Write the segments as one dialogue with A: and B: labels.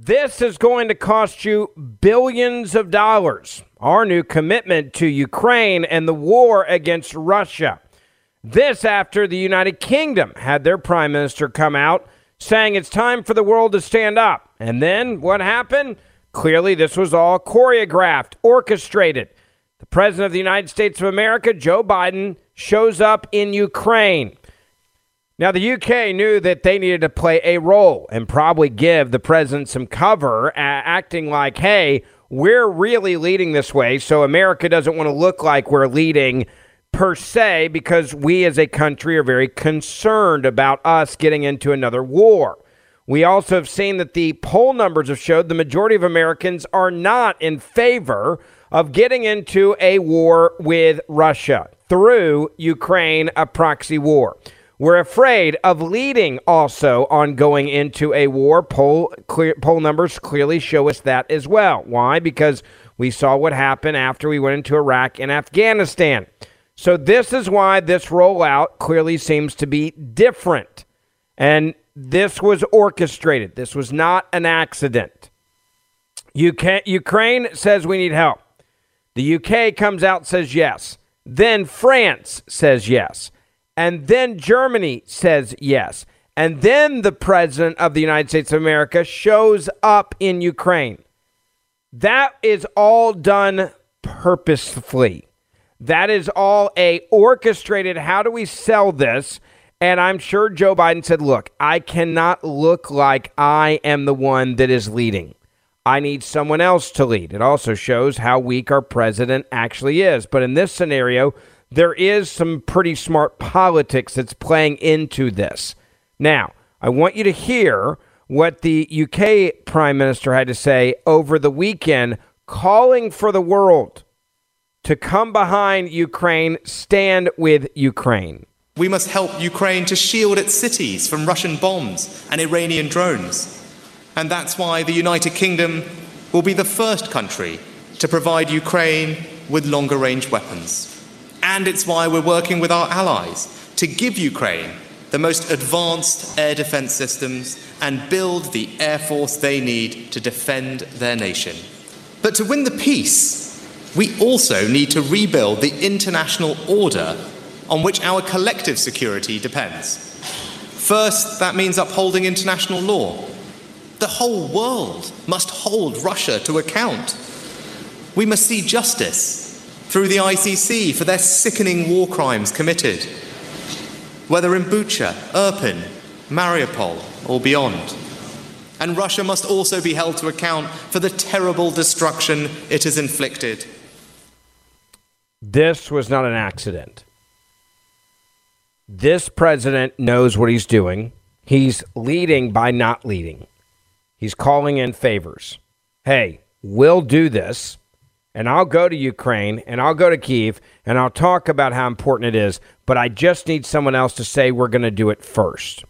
A: This is going to cost you billions of dollars. Our new commitment to Ukraine and the war against Russia. This after the United Kingdom had their prime minister come out saying it's time for the world to stand up. And then what happened? Clearly, this was all choreographed, orchestrated. The President of the United States of America, Joe Biden, shows up in Ukraine. Now, the UK knew that they needed to play a role and probably give the president some cover, acting like, hey, we're really leading this way. So America doesn't want to look like we're leading per se because we as a country are very concerned about us getting into another war. We also have seen that the poll numbers have showed the majority of Americans are not in favor of getting into a war with Russia through Ukraine, a proxy war. We're afraid of leading also on going into a war. Poll, clear, poll numbers clearly show us that as well. Why? Because we saw what happened after we went into Iraq and Afghanistan. So, this is why this rollout clearly seems to be different. And this was orchestrated, this was not an accident. UK, Ukraine says we need help. The UK comes out says yes. Then France says yes. And then Germany says yes. And then the President of the United States of America shows up in Ukraine. That is all done purposefully. That is all a orchestrated how do we sell this? And I'm sure Joe Biden said, "Look, I cannot look like I am the one that is leading. I need someone else to lead." It also shows how weak our president actually is. But in this scenario, there is some pretty smart politics that's playing into this. Now, I want you to hear what the UK Prime Minister had to say over the weekend, calling for the world to come behind Ukraine, stand with Ukraine.
B: We must help Ukraine to shield its cities from Russian bombs and Iranian drones. And that's why the United Kingdom will be the first country to provide Ukraine with longer range weapons. And it's why we're working with our allies to give Ukraine the most advanced air defense systems and build the air force they need to defend their nation. But to win the peace, we also need to rebuild the international order on which our collective security depends. First, that means upholding international law. The whole world must hold Russia to account. We must see justice through the ICC for their sickening war crimes committed, whether in Bucha, Irpin, Mariupol, or beyond. And Russia must also be held to account for the terrible destruction it has inflicted.
A: This was not an accident. This president knows what he's doing. He's leading by not leading. He's calling in favors. Hey, we'll do this and I'll go to Ukraine and I'll go to Kiev and I'll talk about how important it is, but I just need someone else to say we're going to do it first.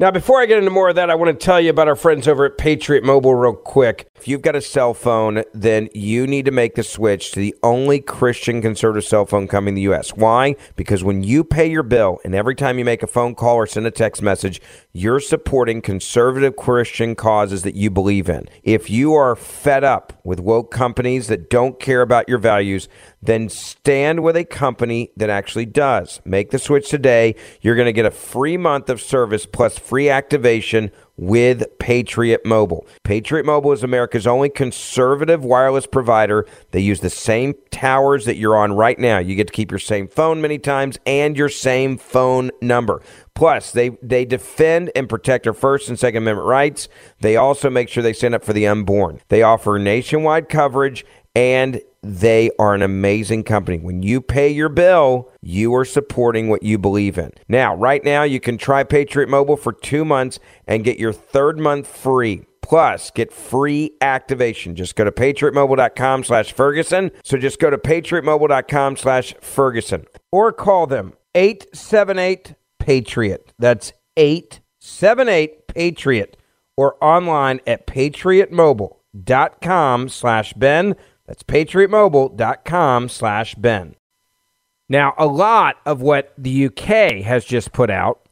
A: Now, before I get into more of that, I want to tell you about our friends over at Patriot Mobile real quick. If you've got a cell phone, then you need to make the switch to the only Christian conservative cell phone company in the U.S. Why? Because when you pay your bill and every time you make a phone call or send a text message, you're supporting conservative Christian causes that you believe in. If you are fed up with woke companies that don't care about your values, then stand with a company that actually does. Make the switch today. You're going to get a free month of service plus free activation with Patriot Mobile. Patriot Mobile is America's only conservative wireless provider. They use the same towers that you're on right now. You get to keep your same phone many times and your same phone number. Plus, they, they defend and protect our First and Second Amendment rights. They also make sure they stand up for the unborn. They offer nationwide coverage and they are an amazing company. When you pay your bill, you are supporting what you believe in. Now, right now, you can try Patriot Mobile for two months and get your third month free. Plus, get free activation. Just go to patriotmobile.com slash Ferguson. So just go to patriotmobile.com slash Ferguson or call them 878 Patriot. That's 878 Patriot or online at patriotmobile.com slash Ben. That's patriotmobile.com slash Ben. Now, a lot of what the UK has just put out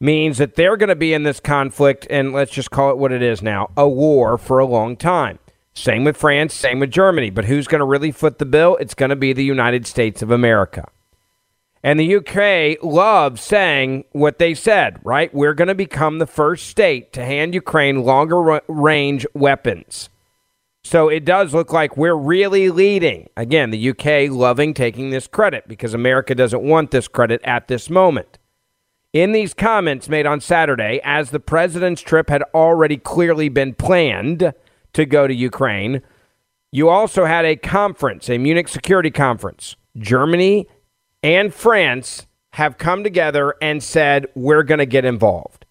A: means that they're going to be in this conflict, and let's just call it what it is now a war for a long time. Same with France, same with Germany. But who's going to really foot the bill? It's going to be the United States of America. And the UK loves saying what they said, right? We're going to become the first state to hand Ukraine longer range weapons. So it does look like we're really leading. Again, the UK loving taking this credit because America doesn't want this credit at this moment. In these comments made on Saturday, as the president's trip had already clearly been planned to go to Ukraine, you also had a conference, a Munich Security Conference. Germany and France have come together and said, we're going to get involved.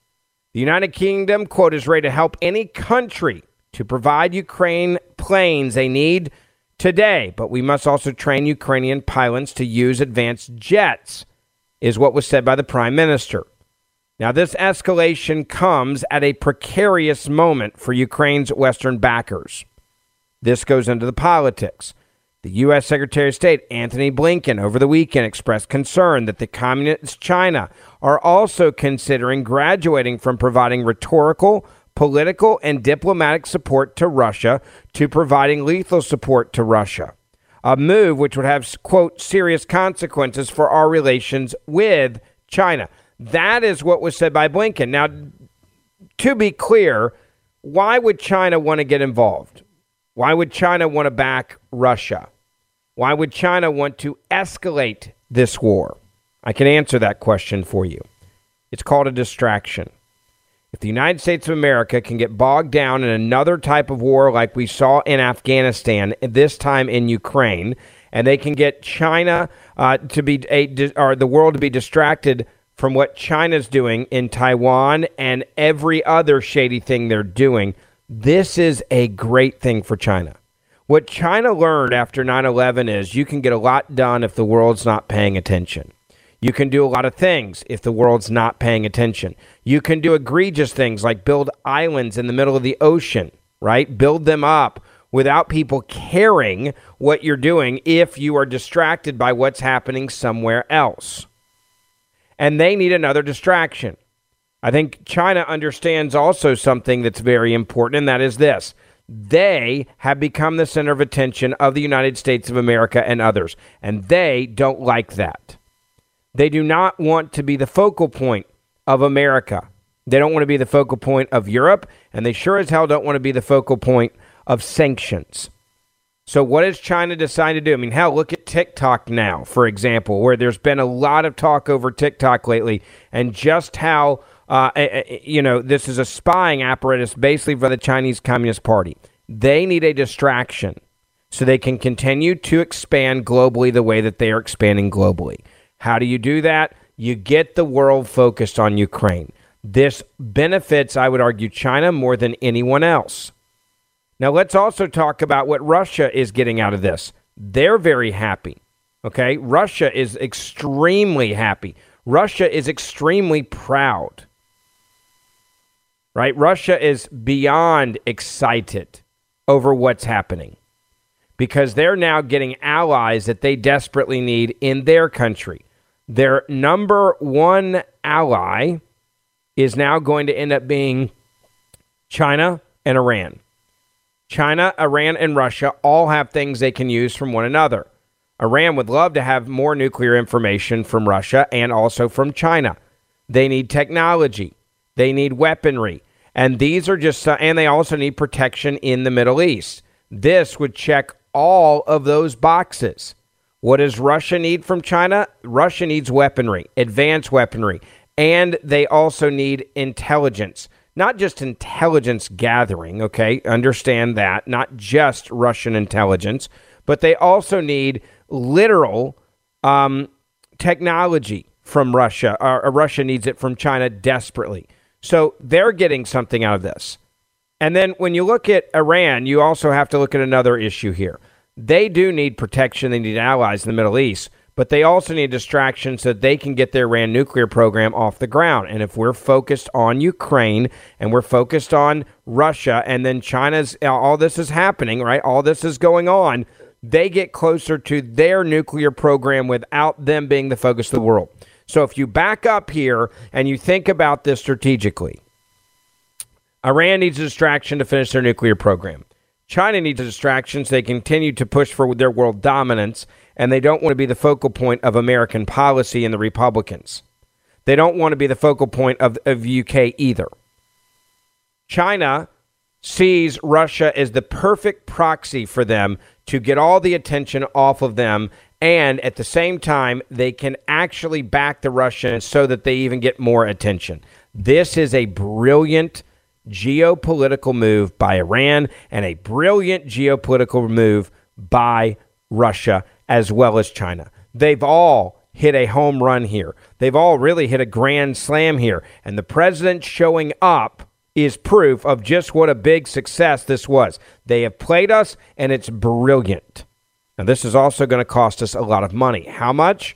A: The United Kingdom, quote, is ready to help any country to provide Ukraine planes they need today, but we must also train Ukrainian pilots to use advanced jets, is what was said by the prime minister. Now, this escalation comes at a precarious moment for Ukraine's Western backers. This goes into the politics. The U.S. Secretary of State Antony Blinken over the weekend expressed concern that the Communist China are also considering graduating from providing rhetorical political and diplomatic support to Russia to providing lethal support to Russia. A move which would have, quote, serious consequences for our relations with China. That is what was said by Blinken. Now, to be clear, why would China want to get involved? Why would China want to back Russia? Why would China want to escalate this war? I can answer that question for you. It's called a distraction. If the United States of America can get bogged down in another type of war like we saw in Afghanistan, this time in Ukraine, and they can get China uh, to be a, or the world to be distracted from what China's doing in Taiwan and every other shady thing they're doing, this is a great thing for China. What China learned after 9 11 is you can get a lot done if the world's not paying attention. You can do a lot of things if the world's not paying attention. You can do egregious things like build islands in the middle of the ocean, right? Build them up without people caring what you're doing if you are distracted by what's happening somewhere else. And they need another distraction. I think China understands also something that's very important, and that is this. They have become the center of attention of the United States of America and others, and they don't like that. They do not want to be the focal point of America. They don't want to be the focal point of Europe, and they sure as hell don't want to be the focal point of sanctions. So, what has China decided to do? I mean, hell, look at TikTok now, for example, where there's been a lot of talk over TikTok lately, and just how, uh, you know, this is a spying apparatus basically for the Chinese Communist Party. They need a distraction so they can continue to expand globally the way that they are expanding globally. How do you do that? You get the world focused on Ukraine. This benefits, I would argue, China more than anyone else. Now, let's also talk about what Russia is getting out of this. They're very happy. Okay? Russia is extremely happy. Russia is extremely proud. right? Russia is beyond excited over what's happening because they're now getting allies that they desperately need in their country. Their number one ally is now going to end up being China and Iran. China, Iran, and Russia all have things they can use from one another. Iran would love to have more nuclear information from Russia and also from China. They need technology, they need weaponry, and these are just, uh, and they also need protection in the Middle East. This would check all of those boxes. What does Russia need from China? Russia needs weaponry, advanced weaponry, and they also need intelligence. Not just intelligence gathering, okay? Understand that. Not just Russian intelligence, but they also need literal um, technology from Russia. Or, Russia needs it from China desperately. So they're getting something out of this. And then when you look at Iran, you also have to look at another issue here. They do need protection, they need allies in the Middle East, but they also need distraction so they can get their Iran nuclear program off the ground. And if we're focused on Ukraine and we're focused on Russia and then China's, uh, all this is happening, right? All this is going on they get closer to their nuclear program without them being the focus of the world. So if you back up here and you think about this strategically, Iran needs a distraction to finish their nuclear program. China needs distractions. they continue to push for their world dominance, and they don't want to be the focal point of American policy and the Republicans. They don't want to be the focal point of, of UK either. China sees Russia as the perfect proxy for them to get all the attention off of them. And at the same time, they can actually back the Russians so that they even get more attention. This is a brilliant geopolitical move by Iran and a brilliant geopolitical move by Russia as well as China. They've all hit a home run here. They've all really hit a grand slam here. And the president showing up is proof of just what a big success this was. They have played us, and it's brilliant. Now, this is also going to cost us a lot of money. How much?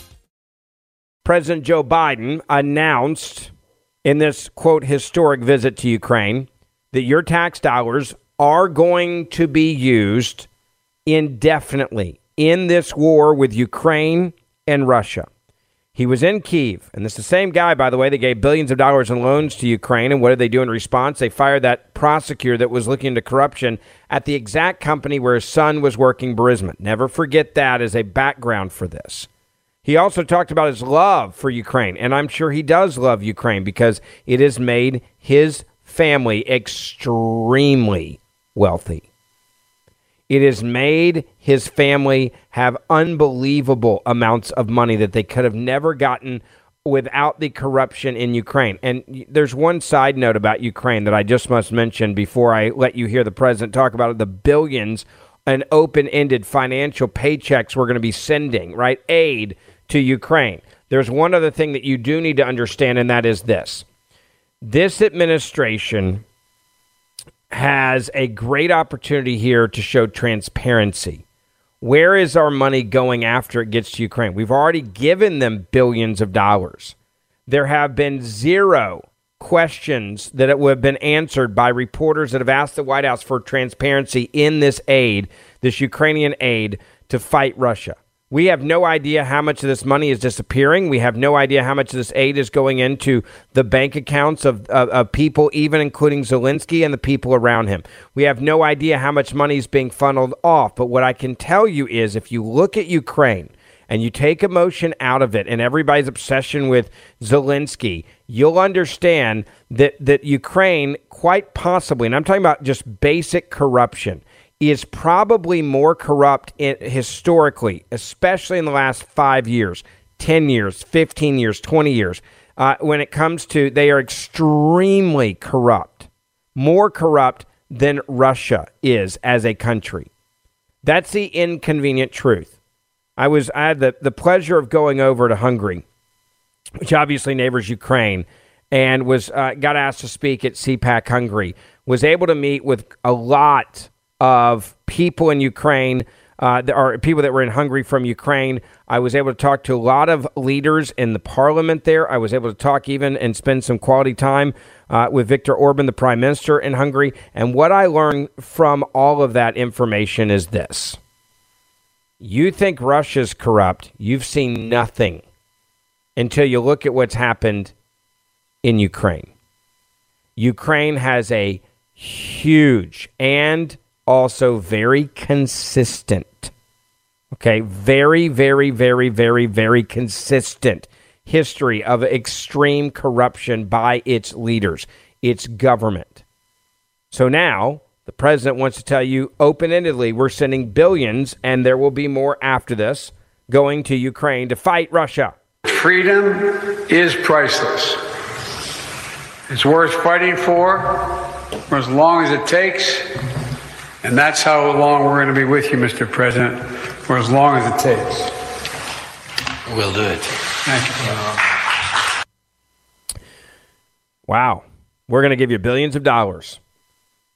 A: President Joe Biden announced in this quote historic visit to Ukraine that your tax dollars are going to be used indefinitely in this war with Ukraine and Russia. He was in Kiev, and this is the same guy, by the way, that gave billions of dollars in loans to Ukraine. And what did they do in response? They fired that prosecutor that was looking into corruption at the exact company where his son was working, Burisma. Never forget that as a background for this. He also talked about his love for Ukraine, and I'm sure he does love Ukraine because it has made his family extremely wealthy. It has made his family have unbelievable amounts of money that they could have never gotten without the corruption in Ukraine. And there's one side note about Ukraine that I just must mention before I let you hear the president talk about it, the billions and open-ended financial paychecks we're going to be sending, right? Aid to Ukraine. There's one other thing that you do need to understand, and that is this this administration has a great opportunity here to show transparency. Where is our money going after it gets to Ukraine? We've already given them billions of dollars. There have been zero questions that it would have been answered by reporters that have asked the White House for transparency in this aid, this Ukrainian aid to fight Russia. We have no idea how much of this money is disappearing. We have no idea how much of this aid is going into the bank accounts of, of, of, people, even including Zelensky and the people around him. We have no idea how much money is being funneled off. But what I can tell you is if you look at Ukraine and you take emotion out of it and everybody's obsession with Zelensky, you'll understand that, that Ukraine, quite possibly, and I'm talking about just basic corruption, is probably more corrupt historically, especially in the last five years, 10 years, 15 years, 20 years. Uh, when it comes to, they are extremely corrupt, more corrupt than Russia is as a country. That's the inconvenient truth. I was I had the, the pleasure of going over to Hungary, which obviously neighbors Ukraine, and was uh, got asked to speak at CPAC Hungary. Was able to meet with a lot of people in Ukraine. Uh, there are people that were in Hungary from Ukraine. I was able to talk to a lot of leaders in the parliament there. I was able to talk even and spend some quality time uh, with Viktor Orban, the prime minister in Hungary. And what I learned from all of that information is this you think Russia's corrupt, you've seen nothing until you look at what's happened in Ukraine. Ukraine has a huge and also very consistent. Okay, very, very, very, very, very consistent history of extreme corruption by its leaders, its government. So now the president wants to tell you open endedly we're sending billions, and there will be more after this, going to Ukraine to fight Russia.
C: Freedom is priceless. It's worth fighting for for as long as it takes. And that's how long we're going to be with you, Mr. President, for as long as it takes.
D: We'll do it.
C: Thank you.
A: Wow. We're going to give you billions of dollars.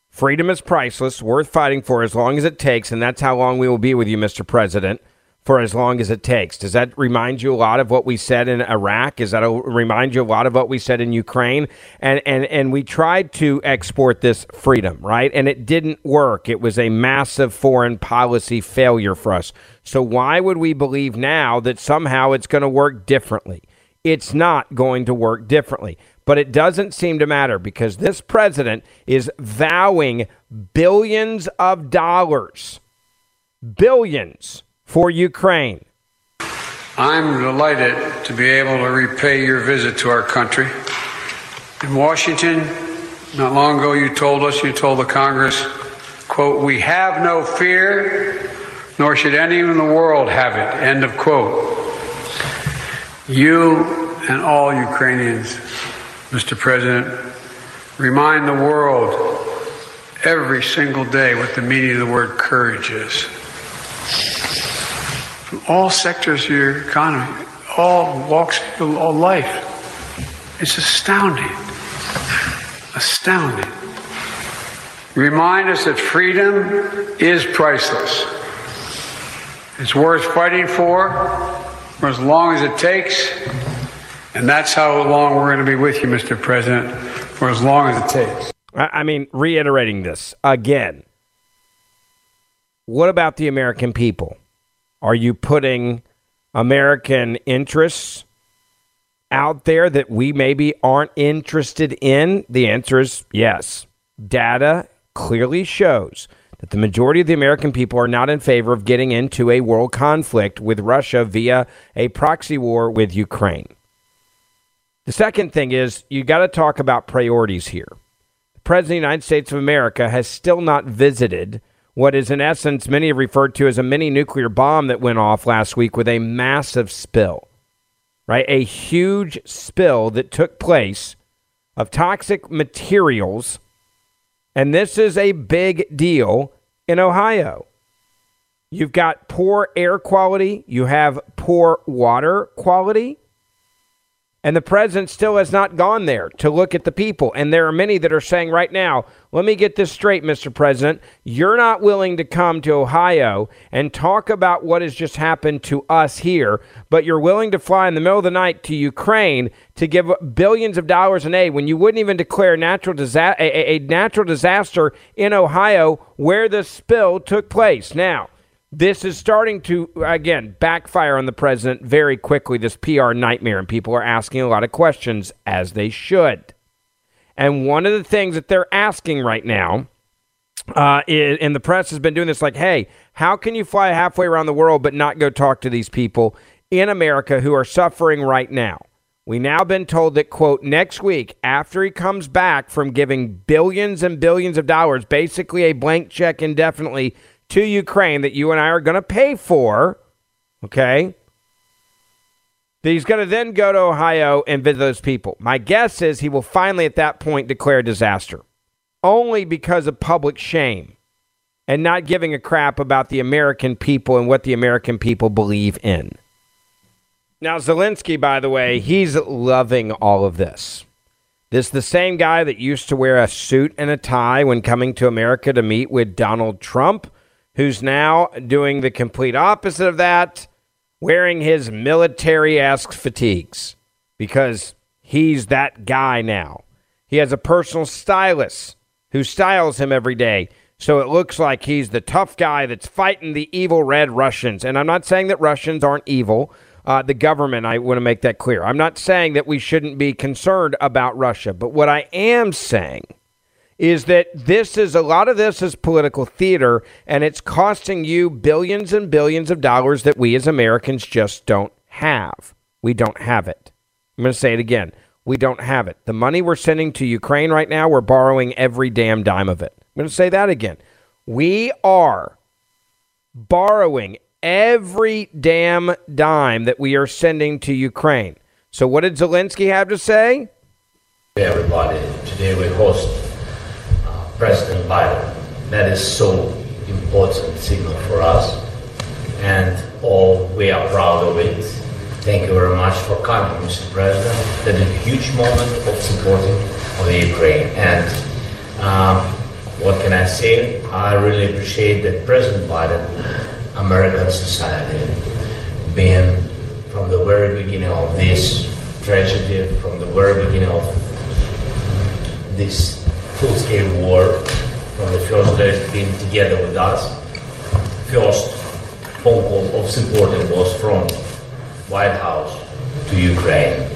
A: Freedom is priceless, worth fighting for as long as it takes, and that's how long we will be with you, Mr. President, for as long as it takes. Does that remind you a lot of what we said in Iraq? Does that remind you a lot of what we said in Ukraine? And and and we tried to export this freedom, right? And it didn't work. It was a massive foreign policy failure for us. So why would we believe now that somehow it's going to work differently? It's not going to work differently. But it doesn't seem to matter because this president is vowing billions of dollars, billions for Ukraine.
C: I'm delighted to be able to repay your visit to our country. In Washington, not long ago, you told us, you told the Congress, quote, we have no fear, nor should anyone in the world have it, end of quote. You and all Ukrainians Mr. President, remind the world every single day what the meaning of the word courage is. All sectors of your economy, all walks of all life. It's astounding. Astounding. Remind us that freedom is priceless. It's worth fighting for for as long as it takes. And that's how long we're going to be with you, Mr. President, for as long as it takes.
A: I mean, reiterating this again. What about the American people? Are you putting American interests out there that we maybe aren't interested in? The answer is yes. Data clearly shows that the majority of the American people are not in favor of getting into a world conflict with Russia via a proxy war with Ukraine. The second thing is you got to talk about priorities here. The President of the United States of America has still not visited what is, in essence, many have referred to as a mini nuclear bomb that went off last week with a massive spill, right? A huge spill that took place of toxic materials. And this is a big deal in Ohio. You've got poor air quality, you have poor water quality And the president still has not gone there to look at the people. And there are many that are saying right now, let me get this straight, Mr. President. You're not willing to come to Ohio and talk about what has just happened to us here, but you're willing to fly in the middle of the night to Ukraine to give billions of dollars in aid when you wouldn't even declare natural disa- a, a natural disaster in Ohio where the spill took place. Now, this is starting to, again, backfire on the president very quickly, this PR nightmare, and people are asking a lot of questions, as they should. And one of the things that they're asking right now, uh, is, and the press has been doing this like, hey, how can you fly halfway around the world but not go talk to these people in America who are suffering right now? We now been told that, quote, next week, after he comes back from giving billions and billions of dollars, basically a blank check indefinitely to Ukraine that you and I are going to pay for, okay? That he's going to then go to Ohio and visit those people. My guess is he will finally at that point declare disaster, only because of public shame and not giving a crap about the American people and what the American people believe in. Now, Zelensky, by the way, he's loving all of this. This is the same guy that used to wear a suit and a tie when coming to America to meet with Donald Trump who's now doing the complete opposite of that, wearing his military esque fatigues because he's that guy now. He has a personal stylist who styles him every day. So it looks like he's the tough guy that's fighting the evil red Russians. And I'm not saying that Russians aren't evil. Uh, the government, I want to make that clear. I'm not saying that we shouldn't be concerned about Russia. But what I am saying is that this is a lot of this is political theater and it's costing you billions and billions of dollars that we as Americans just don't have. We don't have it. I'm going to say it again. We don't have it. The money we're sending to Ukraine right now, we're borrowing every damn dime of it. I'm going to say that again. We are borrowing every damn dime that we are sending to Ukraine. So, what did Zelensky have to say?
E: Everybody, today we host President Biden. That is so important signal for us, and all we are proud of it. Thank you very much for coming, Mr. President. That is a huge moment of supporting of the Ukraine. And um, what can I say? I really appreciate that President Biden, American society, being from the very beginning of this tragedy, from the very beginning of this full-scale war from the first day being together with us. First phone call of support was from White House to Ukraine.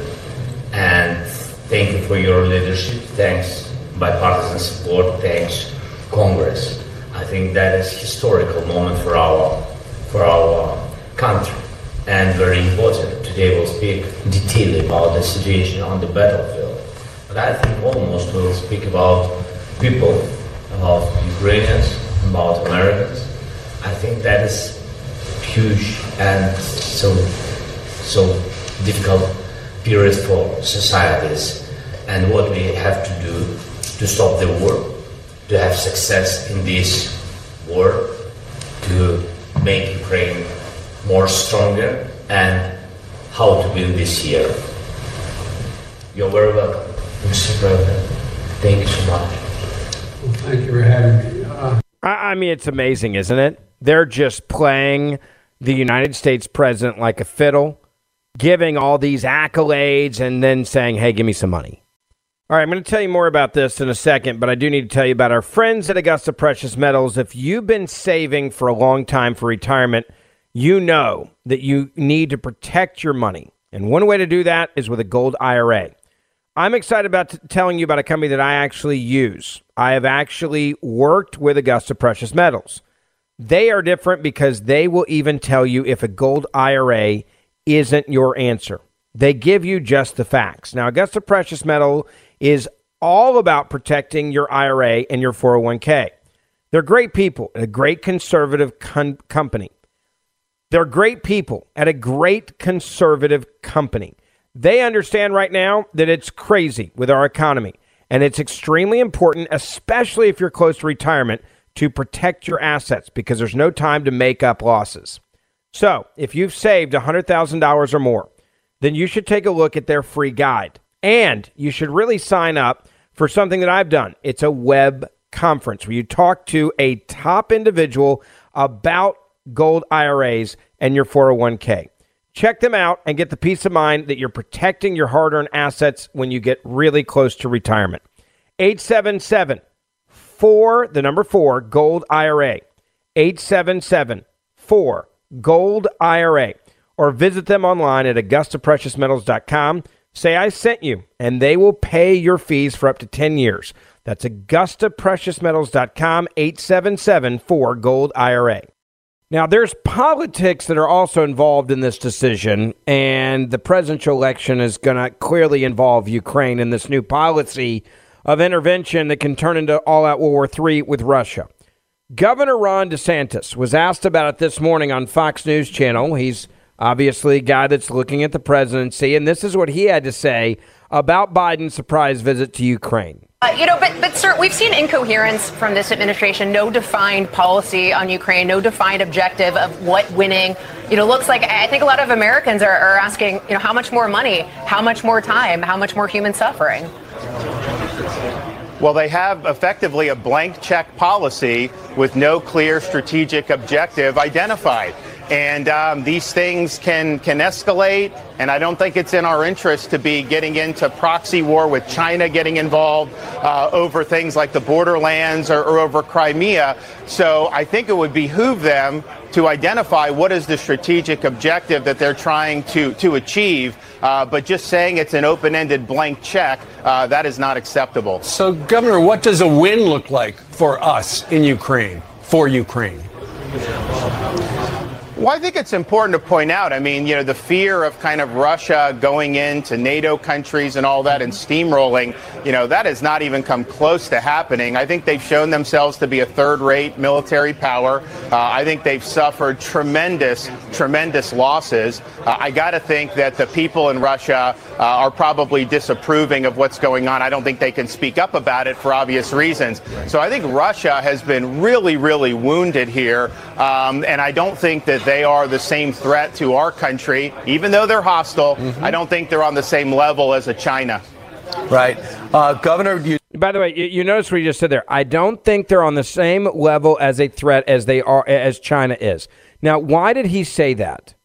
E: And thank you for your leadership. Thanks bipartisan support. Thanks Congress. I think that is historical moment for our for our country and very important. Today we'll speak detail about the situation on the battlefield. But I think almost we'll speak about people, about Ukrainians, about Americans. I think that is huge and so so difficult period for societies and what we have to do to stop the war, to have success in this war, to make Ukraine more stronger and how to win this year. You're very welcome. Mr. President. Thank you so much.
C: Well, thank you for having me. Uh,
A: I, I mean, it's amazing, isn't it? They're just playing the United States president like a fiddle, giving all these accolades, and then saying, hey, give me some money. All right, I'm going to tell you more about this in a second, but I do need to tell you about our friends at Augusta Precious Metals. If you've been saving for a long time for retirement, you know that you need to protect your money. And one way to do that is with a gold IRA. I'm excited about t- telling you about a company that I actually use. I have actually worked with Augusta Precious Metals. They are different because they will even tell you if a gold IRA isn't your answer. They give you just the facts. Now, Augusta Precious Metal is all about protecting your IRA and your 401k. They're great people, a great conservative con- company. They're great people at a great conservative company. They understand right now that it's crazy with our economy, and it's extremely important, especially if you're close to retirement, to protect your assets because there's no time to make up losses. So, if you've saved $100,000 or more, then you should take a look at their free guide. And you should really sign up for something that I've done. It's a web conference where you talk to a top individual about gold IRAs and your 401k. Check them out and get the peace of mind that you're protecting your hard earned assets when you get really close to retirement. 877 4, the number 4, Gold IRA. 877 4 Gold IRA. Or visit them online at AugustaPreciousMetals.com. Say I sent you, and they will pay your fees for up to 10 years. That's AugustaPreciousMetals.com, 877 4 Gold IRA. Now, there's politics that are also involved in this decision, and the presidential election is going to clearly involve Ukraine in this new policy of intervention that can turn into all out World War III with Russia. Governor Ron DeSantis was asked about it this morning on Fox News Channel. He's obviously a guy that's looking at the presidency, and this is what he had to say about Biden's surprise visit to Ukraine.
F: Uh, you know, but, but, sir, we've seen incoherence from this administration, no defined policy on Ukraine, no defined objective of what winning, you know, looks like. I think a lot of Americans are, are asking, you know, how much more money, how much more time, how much more human suffering?
G: Well, they have effectively a blank check policy with no clear strategic objective identified. And um, these things can, can escalate, and I don't think it's in our interest to be getting into proxy war with China getting involved uh, over things like the borderlands or, or over Crimea. So I think it would behoove them to identify what is the strategic objective that they're trying to, to achieve. Uh, but just saying it's an open ended blank check, uh, that is not acceptable.
H: So, Governor, what does a win look like for us in Ukraine, for Ukraine?
G: Well, I think it's important to point out. I mean, you know, the fear of kind of Russia going into NATO countries and all that and steamrolling, you know, that has not even come close to happening. I think they've shown themselves to be a third rate military power. Uh, I think they've suffered tremendous, tremendous losses. Uh, I got to think that the people in Russia uh, are probably disapproving of what's going on. I don't think they can speak up about it for obvious reasons. So I think Russia has been really, really wounded here. Um, and I don't think that they are the same threat to our country, even though they're hostile. Mm-hmm. I don't think they're on the same level as a China.
H: Right. Uh, Governor, you.
A: By the way, you, you notice what you just said there. I don't think they're on the same level as a threat as they are as China is. Now, why did he say that?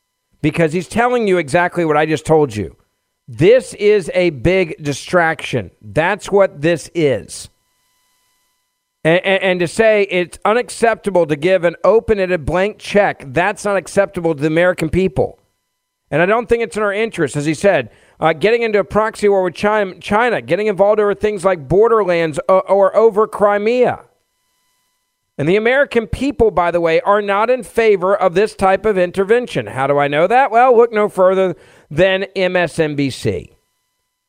A: Because he's telling you exactly what I just told you. This is a big distraction. That's what this is. And, and, and, to say it's unacceptable to give an open-ended blank check, that's not acceptable to the American people. And I don't think it's in our interest, as he said, uh, getting into a proxy war with China, China, getting involved over things like borderlands or, or over Crimea. And the American people, by the way, are not in favor of this type of intervention. How do I know that? Well, look no further than MSNBC.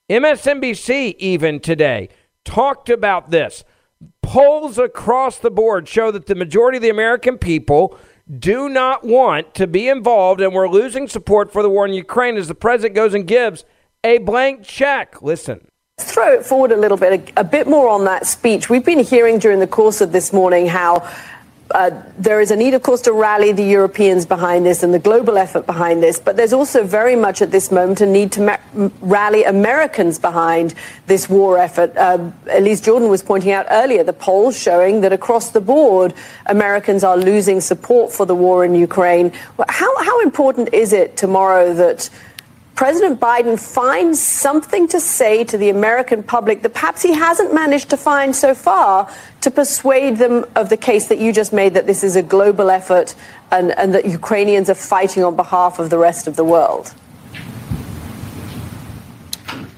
A: MSNBC, even today, talked about this polls across the board show that the majority of the American people do not want to be involved, and we're losing support for the war in Ukraine as the president goes and gives a blank check. Listen.
I: Throw it forward a little bit, a, a bit more on that speech. We've been hearing during the course of this morning how uh, there is a need, of course, to rally the Europeans behind this and the global effort behind this. But there's also very much at this moment a need to rally Americans behind this war effort. Uh, Elise Jordan was pointing out earlier the polls showing that across the board, Americans are losing support for the war in Ukraine. How, how important is it tomorrow that President Biden finds something to say to the American public that perhaps he hasn't managed to find so far to persuade them of the case that you just made that this is a global effort and, and that Ukrainians are fighting on behalf of the rest of the world?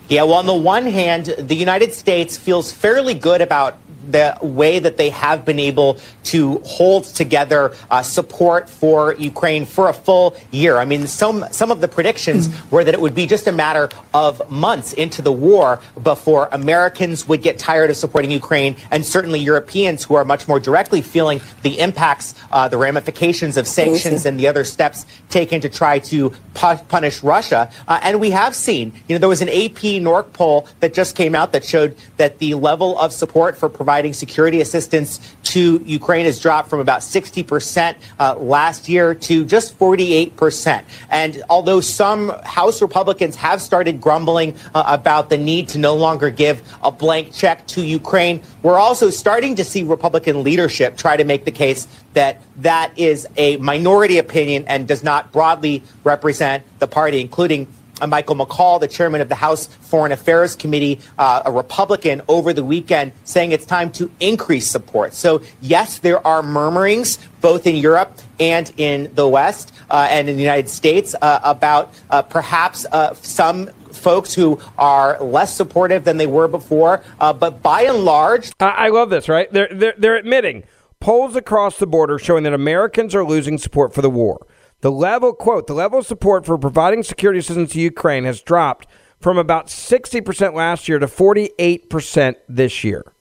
J: Yeah, well, on the one hand, the United States feels fairly good about the way that they have been able to hold together uh, support for Ukraine for a full year. I mean, some some of the predictions mm-hmm. were that it would be just a matter of months into the war before Americans would get tired of supporting Ukraine, and certainly Europeans who are much more directly feeling the impacts, uh, the ramifications of sanctions and the other steps taken to try to pu- punish Russia. Uh, and we have seen, you know, there was an AP NORC poll that just came out that showed that the level of support for providing providing security assistance to Ukraine has dropped from about 60% uh, last year to just 48%. And although some House Republicans have started grumbling uh, about the need to no longer give a blank check to Ukraine, we're also starting to see Republican leadership try to make the case that that is a minority opinion and does not broadly represent the party, including Michael McCaul, the chairman of the House Foreign Affairs Committee, uh, a Republican, over the weekend, saying it's time to increase support. So, yes, there are murmurings both in Europe and in the West uh, and in the United States uh, about uh, perhaps uh, some folks who are less supportive than they were before. but by and large,
A: I, I love this. Right? They're, they're they're admitting polls across the border showing that Americans are losing support for the war. The level, quote, the level of support for providing security assistance to Ukraine has dropped from about 60% last year to 48% this year.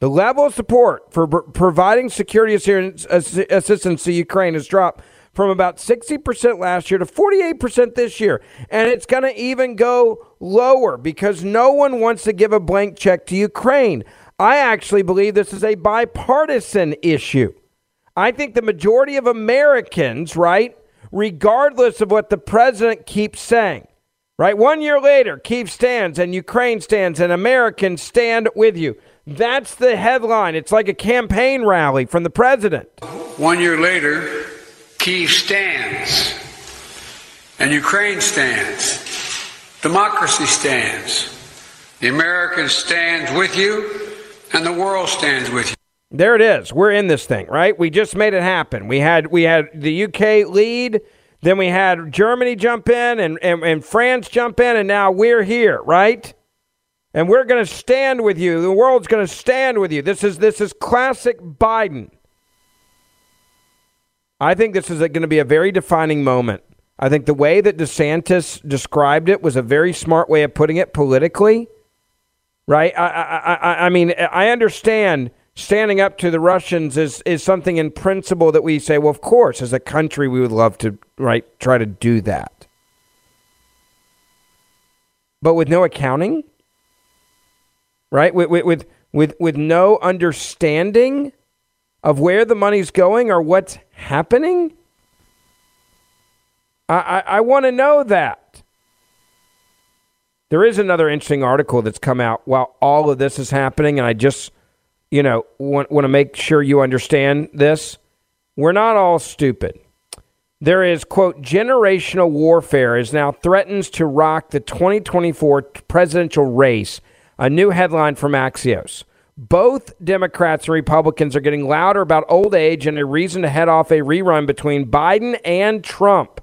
A: The level of support for providing security assistance to Ukraine has dropped from about 60% last year to 48% this year. And it's going to even go lower because no one wants to give a blank check to Ukraine. I actually believe this is a bipartisan issue. I think the majority of Americans, right, regardless of what the president keeps saying, right, one year later, Kiev stands and Ukraine stands and Americans stand with you. That's the headline. It's like a campaign rally from the president.
K: One year later, Kiev stands and Ukraine stands. Democracy stands. The Americans stand with you and the world stands with you.
A: There it is. We're in this thing, right? We just made it happen. We had we had the UK lead, then we had Germany jump in and, and, and France jump in, and now we're here, right? And we're to stand with you. The world's to stand with you. This is this is classic Biden. I think this is going to be a very defining moment. I think the way that DeSantis described it was a very smart way of putting it politically. Right? I I I, I mean I understand standing up to the Russians is is something in principle that we say, well, of course, as a country, we would love to right try to do that, but with no accounting, right? With with with with no understanding of where the money's going or what's happening. I, I, I want to know that. There is another interesting article that's come out while all of this is happening, and I just you know, want, want to make sure you understand this. We're not all stupid. There is, quote, generational warfare is now threatens to rock the 2024 presidential race. A new headline from Axios. Both Democrats and Republicans are getting louder about old age and a reason to head off a rerun between Biden and Trump.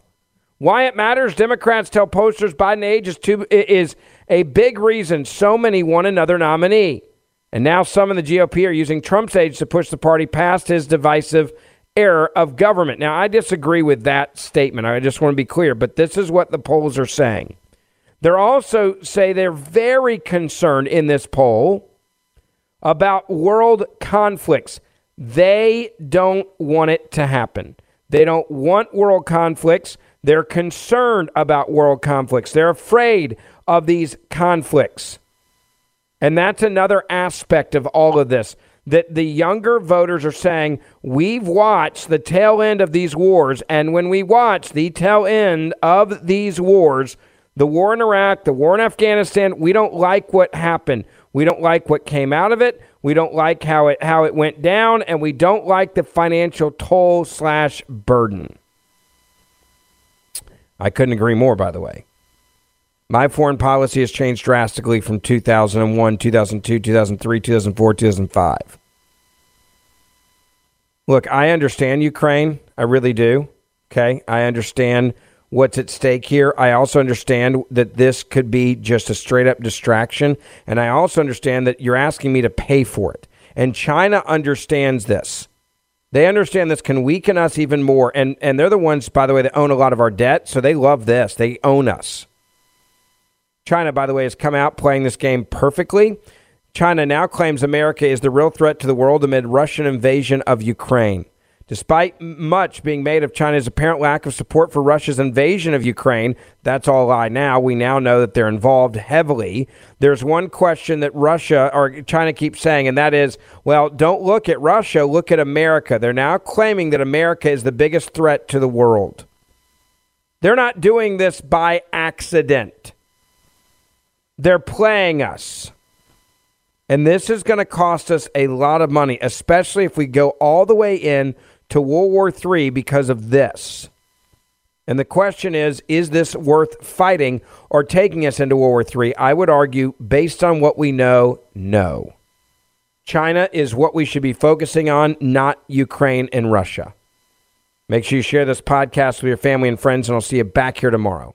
A: Why it matters, Democrats tell posters Biden age is, too, is a big reason so many want another nominee. And now some in the GOP are using Trump's age to push the party past his divisive era of government. Now, I disagree with that statement. I just want to be clear, but this is what the polls are saying. They're also say they're very concerned in this poll about world conflicts. They don't want it to happen. They don't want world conflicts. They're concerned about world conflicts. They're afraid of these conflicts. And that's another aspect of all of this that the younger voters are saying, we've watched the tail end of these wars. And when we watch the tail end of these wars, the war in Iraq, the war in Afghanistan, we don't like what happened. We don't like what came out of it. We don't like how it how it went down, and we don't like the financial toll slash burden. I couldn't agree more, by the way. My foreign policy has changed drastically from 2001, 2002, 2003, 2004, 2005. Look, I understand Ukraine. I really do. Okay. I understand what's at stake here. I also understand that this could be just a straight up distraction. And I also understand that you're asking me to pay for it. And China understands this. They understand this can weaken us even more. And, and they're the ones, by the way, that own a lot of our debt. So they love this. They own us. China, by the way, has come out playing this game perfectly. China now claims America is the real threat to the world amid Russian invasion of Ukraine. Despite much being made of China's apparent lack of support for Russia's invasion of Ukraine, that's all lie now. We now know that they're involved heavily. There's one question that Russia or China keeps saying, and that is, well, don't look at Russia, look at America. They're now claiming that America is the biggest threat to the world. They're not doing this by accident, they're playing us. And this is going to cost us a lot of money, especially if we go all the way in to World War III because of this. And the question is is this worth fighting or taking us into World War III? I would argue, based on what we know, no. China is what we should be focusing on, not Ukraine and Russia. Make sure you share this podcast with your family and friends, and I'll see you back here tomorrow.